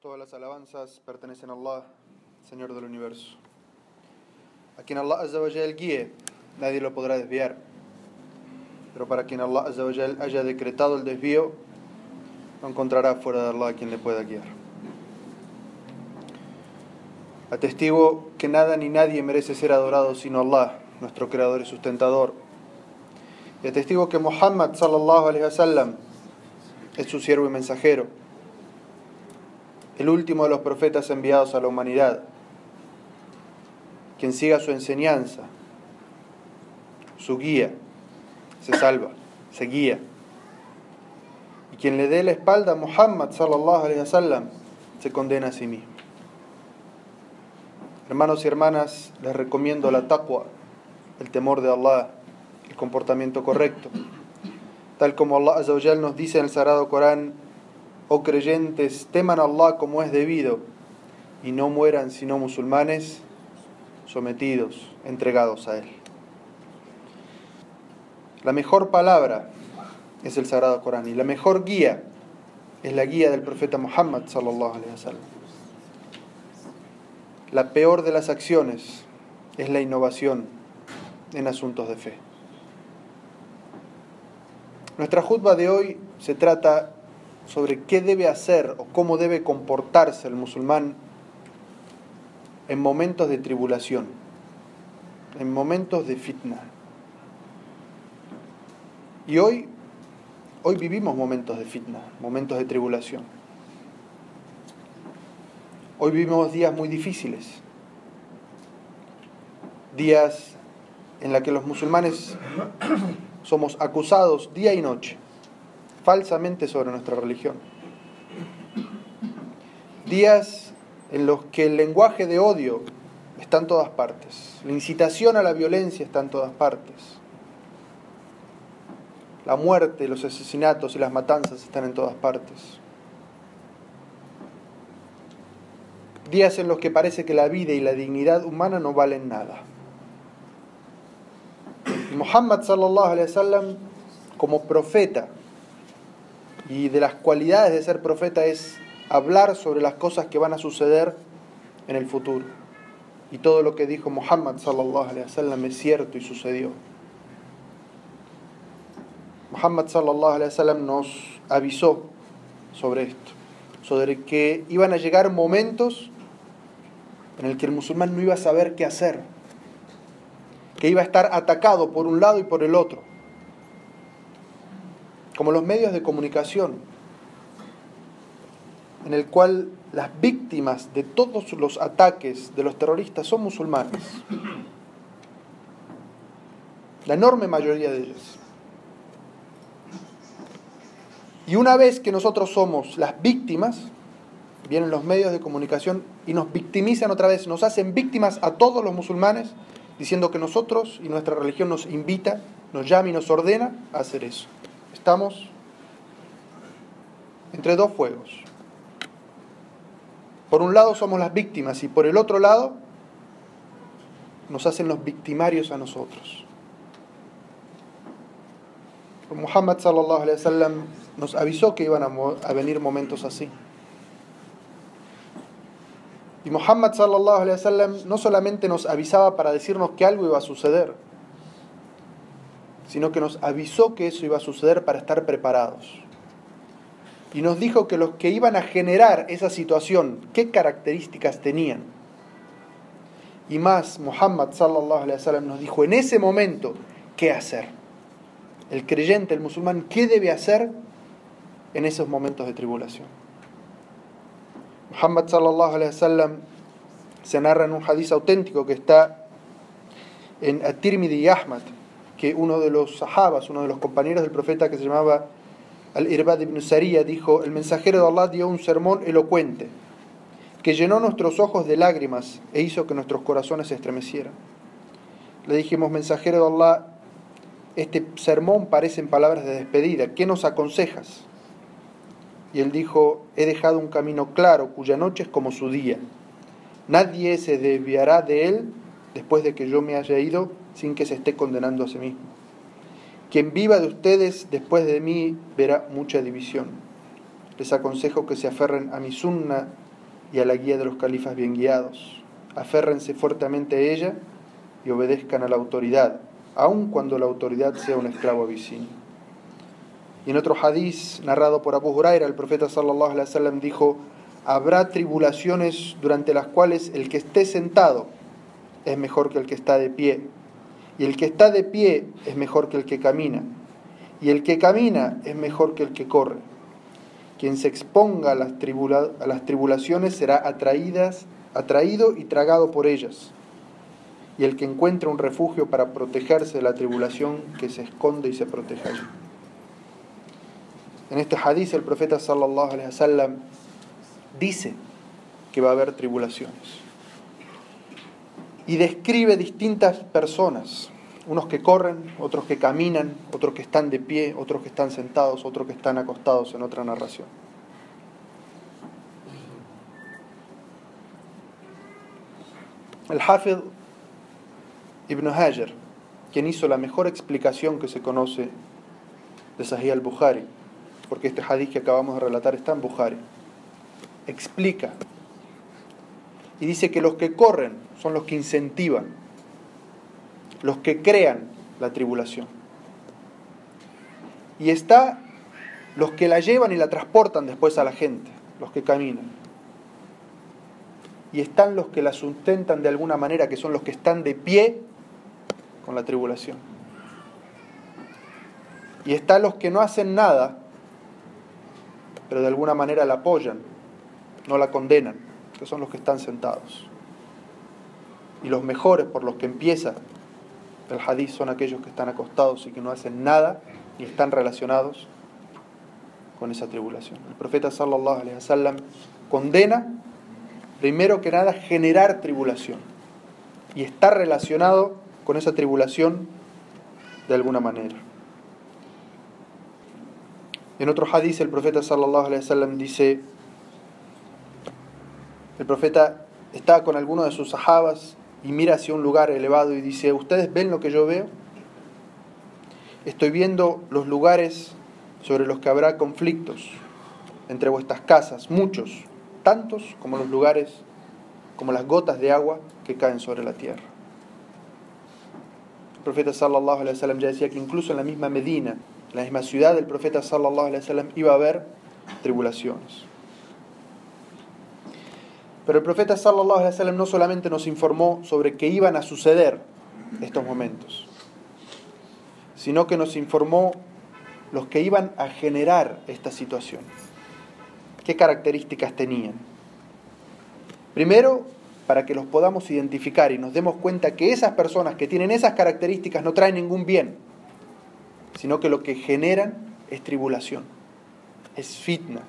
Todas las alabanzas pertenecen a Allah, Señor del universo. A quien Allah Azza wa Jal guíe, nadie lo podrá desviar. Pero para quien Allah haya decretado el desvío, no encontrará fuera de Allah a quien le pueda guiar. Atestigo que nada ni nadie merece ser adorado sino Allah, nuestro creador y sustentador. Y atestigo que Muhammad sallallahu wasallam es su siervo y mensajero, el último de los profetas enviados a la humanidad. Quien siga su enseñanza, su guía, se salva, se guía. Y quien le dé la espalda a Muhammad sallallahu alaihi wasallam se condena a sí mismo. Hermanos y hermanas, les recomiendo la taqwa, el temor de Allah, el comportamiento correcto. Tal como Allah Azza nos dice en el Sagrado Corán, oh creyentes, teman a Allah como es debido y no mueran sino musulmanes sometidos, entregados a Él. La mejor palabra es el Sagrado Corán y la mejor guía es la guía del profeta Muhammad sallallahu alaihi wasallam. La peor de las acciones es la innovación en asuntos de fe. Nuestra jutba de hoy se trata sobre qué debe hacer o cómo debe comportarse el musulmán en momentos de tribulación, en momentos de fitna. Y hoy, hoy vivimos momentos de fitna, momentos de tribulación. Hoy vivimos días muy difíciles, días en los que los musulmanes somos acusados día y noche falsamente sobre nuestra religión. Días en los que el lenguaje de odio está en todas partes, la incitación a la violencia está en todas partes, la muerte, los asesinatos y las matanzas están en todas partes. Días en los que parece que la vida y la dignidad humana no valen nada. Muhammad sallallahu alaihi wasallam como profeta y de las cualidades de ser profeta es hablar sobre las cosas que van a suceder en el futuro. Y todo lo que dijo Muhammad sallallahu alaihi wasallam es cierto y sucedió. Muhammad sallallahu alaihi wasallam nos avisó sobre esto, sobre que iban a llegar momentos en el que el musulmán no iba a saber qué hacer, que iba a estar atacado por un lado y por el otro como los medios de comunicación, en el cual las víctimas de todos los ataques de los terroristas son musulmanes. La enorme mayoría de ellos. Y una vez que nosotros somos las víctimas, vienen los medios de comunicación y nos victimizan otra vez, nos hacen víctimas a todos los musulmanes, diciendo que nosotros y nuestra religión nos invita, nos llama y nos ordena a hacer eso. Estamos entre dos fuegos. Por un lado somos las víctimas y por el otro lado nos hacen los victimarios a nosotros. Muhammad sallallahu alaihi wasallam nos avisó que iban a, venir momentos así. Y Muhammad sallallahu alaihi wasallam no solamente nos avisaba para decirnos que algo iba a suceder, sino que nos avisó que eso iba a suceder para estar preparados. Y nos dijo que los que iban a generar esa situación, qué características tenían. Y más, Muhammad sallallahu alaihi wasallam nos dijo en ese momento qué hacer. El creyente, el musulmán, qué debe hacer en esos momentos de tribulación. Muhammad sallallahu alaihi wasallam se narra en un hadiz auténtico que está en At-Tirmidhi y Ahmad que uno de los sahabas, uno de los compañeros del profeta que se llamaba Al-Irbad ibn Sariya, dijo, el mensajero de Allah dio un sermón elocuente que llenó nuestros ojos de lágrimas e hizo que nuestros corazones se estremecieran. Le dijimos, mensajero de Allah, este sermón parece en palabras de despedida, ¿qué nos aconsejas? Y él dijo, he dejado un camino claro cuya noche es como su día. Nadie se desviará de él después de que yo me haya ido sin que se esté condenando a sí mismo. Quien viva de ustedes después de mí verá mucha división. Les aconsejo que se aferren a mi sunna y a la guía de los califas bien guiados. Aférrense fuertemente a ella y obedezcan a la autoridad, aun cuando la autoridad sea un esclavo vicino. Y en otro hadiz narrado por Abu Huraira, el profeta sallallahu alaihi wasallam dijo: Habrá tribulaciones durante las cuales el que esté sentado es mejor que el que está de pie, y el que está de pie es mejor que el que camina, y el que camina es mejor que el que corre. Quien se exponga a las, a las tribulaciones será atraídas, atraído y tragado por ellas. Y el que encuentra un refugio para protegerse de la tribulación, que se esconde y se allí. En este hadith el profeta sallallahu alaihi wasallam dice que va a haber tribulaciones. Y describe distintas personas, unos que corren, otros que caminan, otros que están de pie, otros que están sentados, otros que están acostados en otra narración. El Hafid Ibn Hajar, quien hizo la mejor explicación que se conoce de Sahih al-Bukhari, porque este hadith que acabamos de relatar está en Bukhari, explica y dice que los que corren son los que incentivan los que crean la tribulación. Y está los que la llevan y la transportan después a la gente, los que caminan. Y están los que la sustentan de alguna manera, que son los que están de pie con la tribulación. Y están los que no hacen nada, pero de alguna manera la apoyan, no la condenan, que son los que están sentados. Y los mejores por los que empieza el hadith son aquellos que están acostados y que no hacen nada y están relacionados con esa tribulación. El profeta sallallahu alaihi wasallam condena primero que nada generar tribulación y está relacionado con esa tribulación de alguna manera. En otro hadith el profeta sallallahu alaihi wasallam dice el profeta estaba con algunos de sus sahabas y mira hacia un lugar elevado y dice, ¿ustedes ven lo que yo veo? Estoy viendo los lugares sobre los que habrá conflictos entre vuestras casas, muchos, tantos como los lugares, como las gotas de agua que caen sobre la tierra. El profeta sallallahu alaihi wasallam ya decía que incluso en la misma Medina, en la misma ciudad del profeta sallallahu alaihi wasallam iba a haber tribulaciones. Pero el profeta sallallahu no solamente nos informó sobre que iban a suceder estos momentos, sino que nos informó los que iban a generar esta situación. ¿Qué características tenían? Primero, para que los podamos identificar y nos demos cuenta que esas personas que tienen esas características no traen ningún bien, sino que lo que generan es tribulación, es fitna,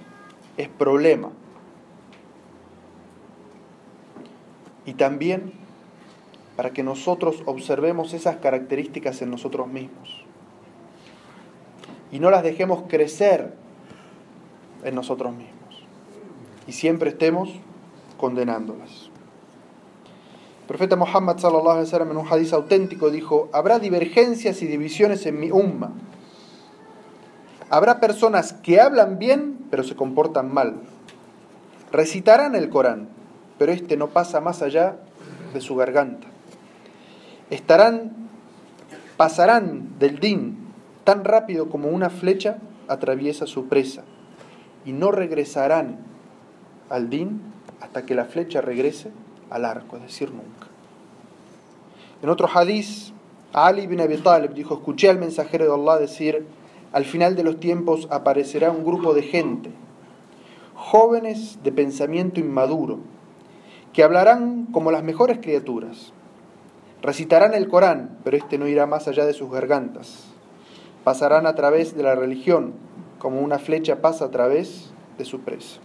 es problema, y también para que nosotros observemos esas características en nosotros mismos y no las dejemos crecer en nosotros mismos y siempre estemos condenándolas. El profeta Muhammad sallallahu alaihi wasallam en un hadiz auténtico dijo, habrá divergencias y divisiones en mi umma. Habrá personas que hablan bien pero se comportan mal. Recitarán el Corán, pero este no pasa más allá de su garganta. Pasarán del din tan rápido como una flecha atraviesa su presa y no regresarán al din hasta que la flecha regrese al arco, es decir, nunca. En otro hadiz, Ali ibn Abi Talib dijo, escuché al mensajero de Allah decir, al final de los tiempos aparecerá un grupo de gente, jóvenes de pensamiento inmaduro, que hablarán como las mejores criaturas. Recitarán el Corán, pero este no irá más allá de sus gargantas. Pasarán a través de la religión, como una flecha pasa a través de su presa.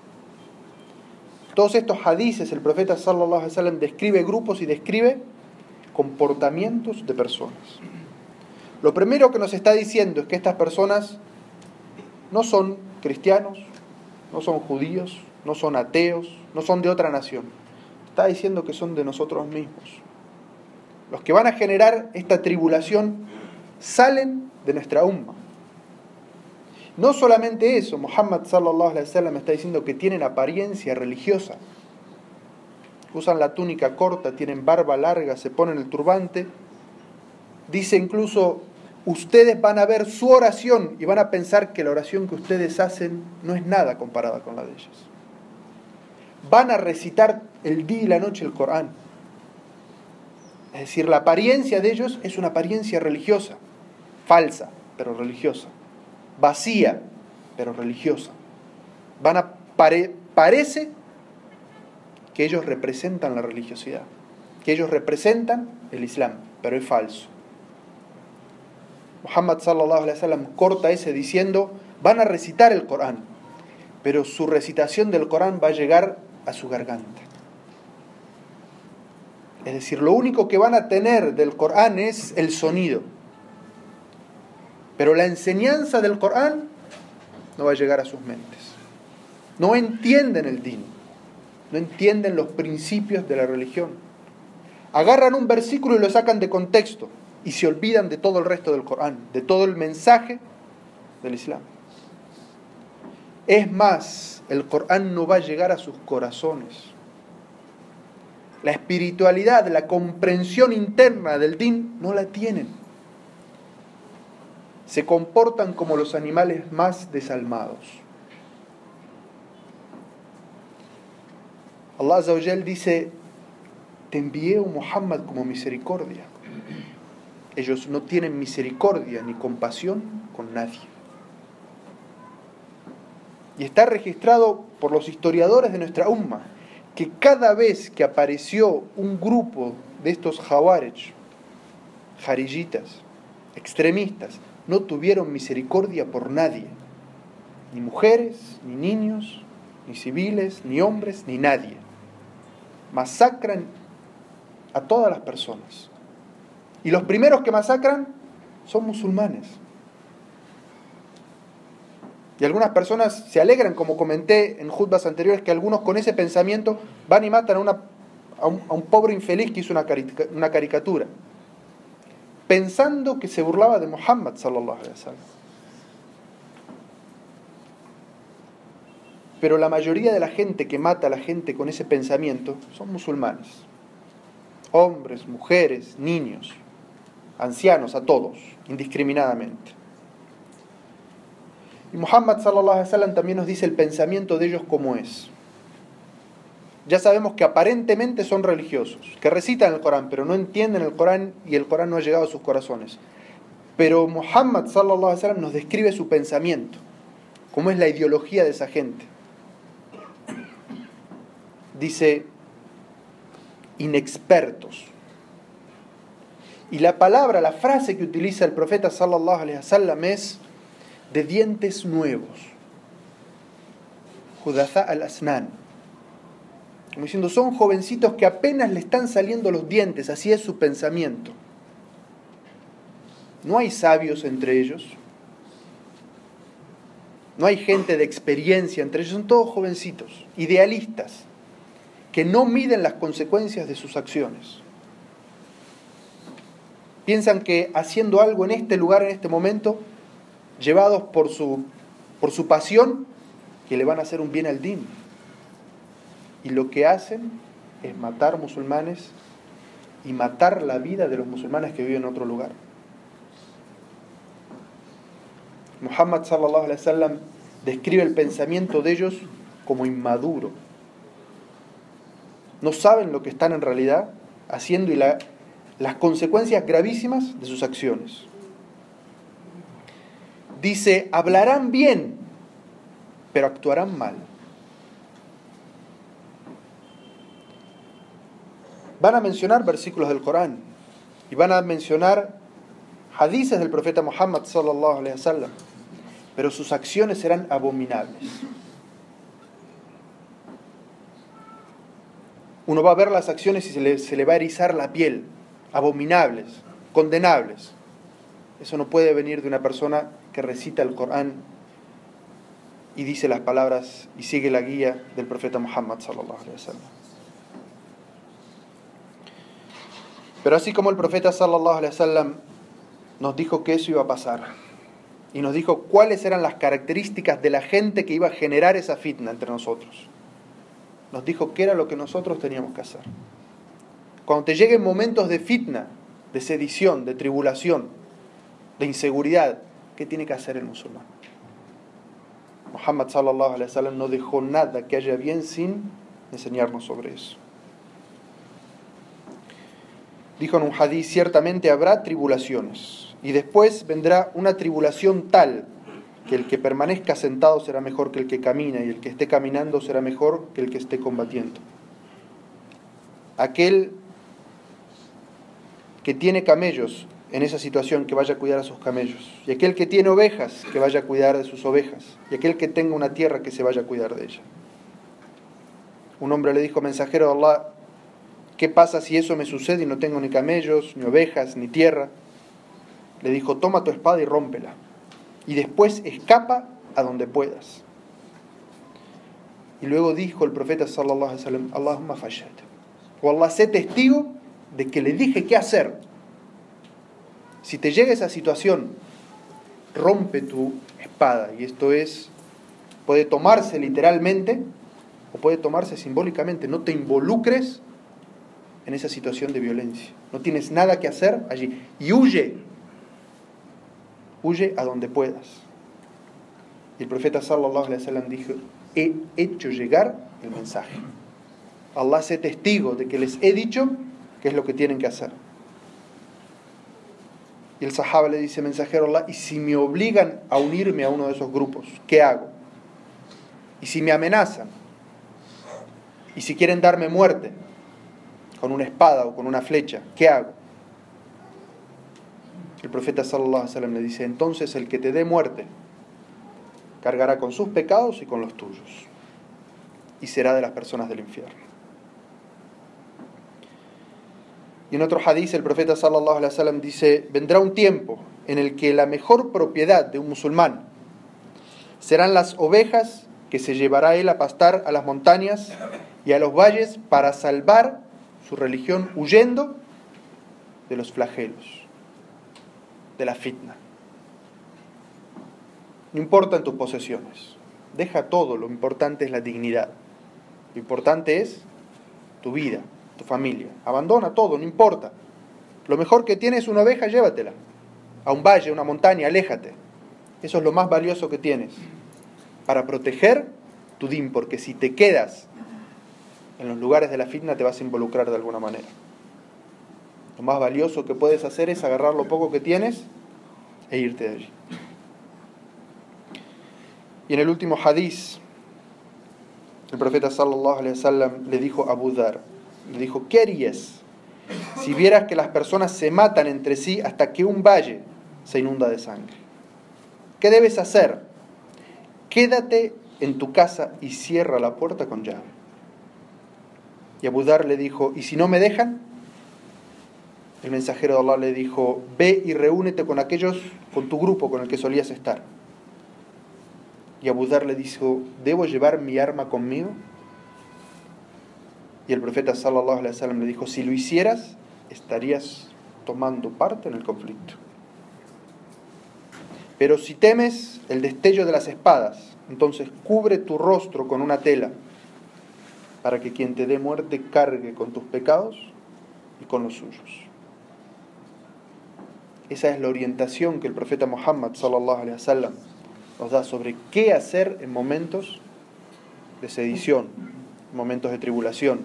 Todos estos hadices, el profeta sallallahu alaihi wasallam describe grupos y describe comportamientos de personas. Lo primero que nos está diciendo es que estas personas no son cristianos, no son judíos, no son ateos, no son de otra nación está diciendo que son de nosotros mismos. Los que van a generar esta tribulación salen de nuestra umma. No solamente eso, Muhammad sallallahu alaihi wasallam está diciendo que tienen apariencia religiosa, usan la túnica corta, tienen barba larga, se ponen el turbante. Dice incluso, ustedes van a ver su oración y van a pensar que la oración que ustedes hacen no es nada comparada con la de ellos. Van a recitar el día y la noche el Corán. Es decir, la apariencia de ellos es una apariencia religiosa, falsa, pero religiosa, vacía, pero religiosa. Van a parece que ellos representan la religiosidad, que ellos representan el Islam, pero es falso. Muhammad sallallahu alaihi wasallam corta ese diciendo, van a recitar el Corán, pero su recitación del Corán va a llegar a su garganta. Es decir, lo único que van a tener del Corán es el sonido. Pero la enseñanza del Corán no va a llegar a sus mentes. No entienden el din, no entienden los principios de la religión. Agarran un versículo y lo sacan de contexto y se olvidan de todo el resto del Corán, de todo el mensaje del Islam. Es más, el Corán no va a llegar a sus corazones. La espiritualidad, la comprensión interna del din no la tienen. Se comportan como los animales más desalmados. Allah dice, te envié a Muhammad como misericordia. Ellos no tienen misericordia ni compasión con nadie. Y está registrado por los historiadores de nuestra umma que cada vez que apareció un grupo de estos jawarech, jarillitas, extremistas, no tuvieron misericordia por nadie, ni mujeres, ni niños, ni civiles, ni hombres, ni nadie. Masacran a todas las personas. Y los primeros que masacran son musulmanes. Y algunas personas se alegran, como comenté en jutbas anteriores, que algunos con ese pensamiento van y matan a, un, pobre infeliz que hizo una, caricatura, pensando que se burlaba de Muhammad. Pero la mayoría de la gente que mata a la gente con ese pensamiento son musulmanes. Hombres, mujeres, niños ancianos, a todos, indiscriminadamente. Y Muhammad sallallahu alaihi wasallam también nos dice el pensamiento de ellos como es. Ya sabemos que aparentemente son religiosos, que recitan el Corán, pero no entienden el Corán y el Corán no ha llegado a sus corazones. Pero Muhammad sallallahu alaihi wasallam nos describe su pensamiento, cómo es la ideología de esa gente. Dice inexpertos y la palabra, la frase que utiliza el profeta sallallahu alaihi wasallam es de dientes nuevos. Judaza al-Asnan. Como diciendo, son jovencitos que apenas le están saliendo los dientes, así es su pensamiento. No hay sabios entre ellos. No hay gente de experiencia entre ellos, son todos jovencitos, idealistas, que no miden las consecuencias de sus acciones piensan que haciendo algo en este lugar, en este momento, llevados por su, por su pasión, que le van a hacer un bien al din. Y lo que hacen es matar musulmanes y matar la vida de los musulmanes que viven en otro lugar. Muhammad sallallahu alaihi wasallam describe el pensamiento de ellos como inmaduro. No saben lo que están en realidad haciendo y la las consecuencias gravísimas de sus acciones. Dice, hablarán bien, pero actuarán mal. Van a mencionar versículos del Corán y van a mencionar hadices del profeta Muhammad sallallahu alaihi wasallam, pero sus acciones serán abominables. Uno va a ver las acciones y se le, se le va a erizar la piel abominables, condenables. Eso no puede venir de una persona que recita el Corán y dice las palabras y sigue la guía del profeta Muhammad sallallahu alaihi wasallam. Pero así como el profeta nos dijo que eso iba a pasar y nos dijo cuáles eran las características de la gente que iba a generar esa fitna entre nosotros. nos dijo qué era lo que nosotros teníamos que hacer. Cuando te lleguen momentos de fitna, de sedición, de tribulación, de inseguridad, ¿qué tiene que hacer el musulmán? Muhammad sallallahu alaihi wasallam no dejó nada que haya bien sin enseñarnos sobre eso. Dijo en un hadith, ciertamente habrá tribulaciones y después vendrá una tribulación tal que el que permanezca sentado será mejor que el que camina y el que esté caminando será mejor que el que esté combatiendo. Aquel que tiene camellos en esa situación que vaya a cuidar a sus camellos, y aquel que tiene ovejas que vaya a cuidar de sus ovejas, y aquel que tenga una tierra que se vaya a cuidar de ella. Un hombre le dijo, mensajero de Allah, ¿qué pasa si eso me sucede y no tengo ni camellos, ni ovejas, ni tierra? Le dijo, toma tu espada y rómpela y después escapa a donde puedas. Y luego dijo el profeta sallallahu alaihi wasallam, Allahumma fallat. O Allah, sé testigo de que le dije qué hacer. Si te llega esa situación, rompe tu espada. Y esto es, puede tomarse literalmente o puede tomarse simbólicamente. No te involucres en esa situación de violencia. No tienes nada que hacer allí. Y huye huye a donde puedas. Y el profeta sallallahu alaihi wasallam dijo, he hecho llegar el mensaje. Allah es testigo de que les he dicho qué es lo que tienen que hacer. Y el sahaba le dice, mensajero Allah, ¿y si me obligan a unirme a uno de esos grupos, qué hago? ¿Y si me amenazan? ¿Y si quieren darme muerte con una espada o con una flecha, qué hago? El profeta sallallahu alaihi wasallam le dice, entonces el que te dé muerte cargará con sus pecados y con los tuyos y será de las personas del infierno. Y en otro hadith el profeta sallallahu alaihi wasallam dice, vendrá un tiempo en el que la mejor propiedad de un musulmán serán las ovejas que se llevará él a pastar a las montañas y a los valles para salvar su religión huyendo de los flagelos de la fitna. No importan tus posesiones, deja todo, lo importante es la dignidad. Lo importante es tu vida, tu familia. Abandona todo, no importa. Lo mejor que tienes es una oveja, llévatela. A un valle, a una montaña, aléjate. Eso es lo más valioso que tienes. Para proteger tu din, porque si te quedas en los lugares de la fitna te vas a involucrar de alguna manera. Lo más valioso que puedes hacer es agarrar lo poco que tienes e irte de allí. Y en el último hadiz, el profeta sallallahu alaihi wasallam le dijo a Abu Dhar, le dijo, ¿qué harías si vieras que las personas se matan entre sí hasta que un valle se inunda de sangre? ¿Qué debes hacer? Quédate en tu casa y cierra la puerta con llave. Y Abu Dhar le dijo, ¿y si no me dejan? el mensajero de Allah le dijo, ve y reúnete con aquellos, con tu grupo con el que solías estar. Y Abu Dhar le dijo, ¿debo llevar mi arma conmigo? Y el profeta sallallahu alaihi wasallam le dijo, si lo hicieras, estarías tomando parte en el conflicto. Pero si temes el destello de las espadas, entonces cubre tu rostro con una tela, para que quien te dé muerte cargue con tus pecados y con los suyos. Esa es la orientación que el profeta Muhammad sallallahu alaihi wasallam nos da sobre qué hacer en momentos de sedición, en momentos de tribulación,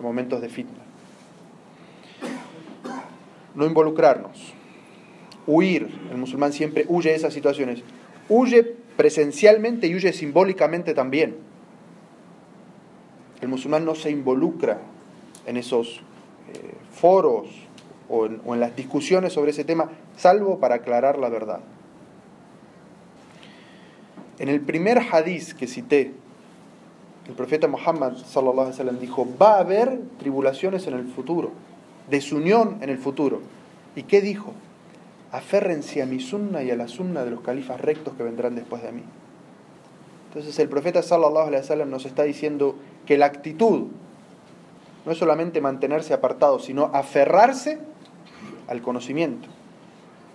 momentos de fitna. No involucrarnos, huir. El musulmán siempre huye de esas situaciones. Huye presencialmente y huye simbólicamente también. El musulmán no se involucra en esos eh, foros, o en, las discusiones sobre ese tema, salvo para aclarar la verdad. En el primer hadiz que cité, el profeta Muhammad sallallahu dijo, va a haber tribulaciones en el futuro, desunión en el futuro. ¿Y qué dijo? Aférrense a mi sunna y a la sunna de los califas rectos que vendrán después de mí. Entonces el profeta sallallahu alaihi wasallam nos está diciendo que la actitud no es solamente mantenerse apartado, sino aferrarse al conocimiento,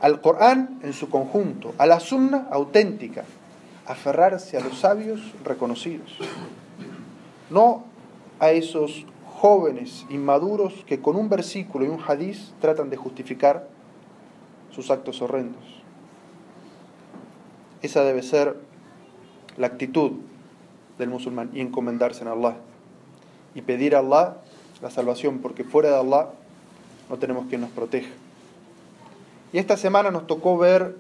al Corán en su conjunto, a la sunna auténtica, aferrarse a los sabios reconocidos. No a esos jóvenes inmaduros que con un versículo y un hadiz tratan de justificar sus actos horrendos. Esa debe ser la actitud del musulmán y encomendarse en Allah y pedir a Allah la salvación, porque fuera de Allah no tenemos quien nos proteja. Y esta semana nos tocó ver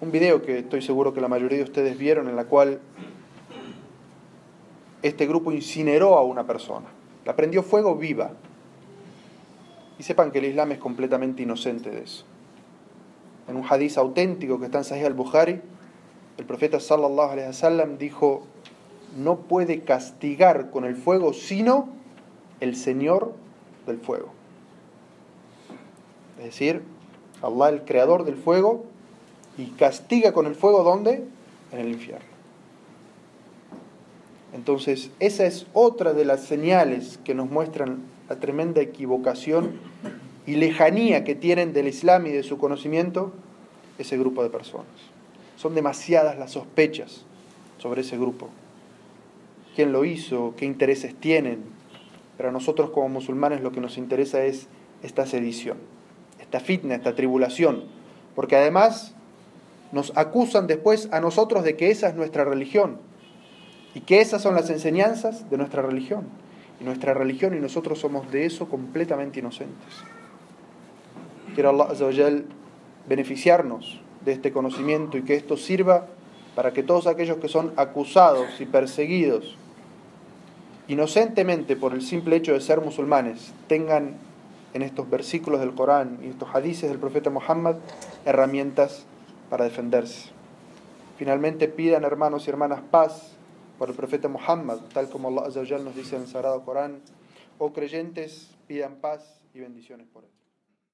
un video que estoy seguro que la mayoría de ustedes vieron, en la cual este grupo incineró a una persona, la prendió fuego viva. Y sepan que el Islam es completamente inocente de eso. En un hadiz auténtico que está en Sahih al-Bukhari, el profeta sallallahu alaihi wasallam dijo, no puede castigar con el fuego sino el Señor del fuego. Es decir, Allah el creador del fuego y castiga con el fuego ¿dónde? En el infierno. Entonces, esa es otra de las señales que nos muestran la tremenda equivocación y lejanía que tienen del Islam y de su conocimiento ese grupo de personas. Son demasiadas las sospechas sobre ese grupo. ¿Quién lo hizo? ¿Qué intereses tienen? Pero a nosotros como musulmanes lo que nos interesa es esta sedición, esta fitna, esta tribulación. Porque además nos acusan después a nosotros de que esa es nuestra religión y que esas son las enseñanzas de nuestra religión. Y nuestra religión y nosotros somos de eso completamente inocentes. Quiero Allah beneficiarnos de este conocimiento y que esto sirva para que todos aquellos que son acusados y perseguidos inocentemente por el simple hecho de ser musulmanes tengan en estos versículos del Corán y estos hadices del profeta Muhammad herramientas para defenderse. Finalmente pidan hermanos y hermanas paz por el profeta Muhammad, tal como Allah nos dice en el Sagrado Corán, oh creyentes, pidan paz y bendiciones por él.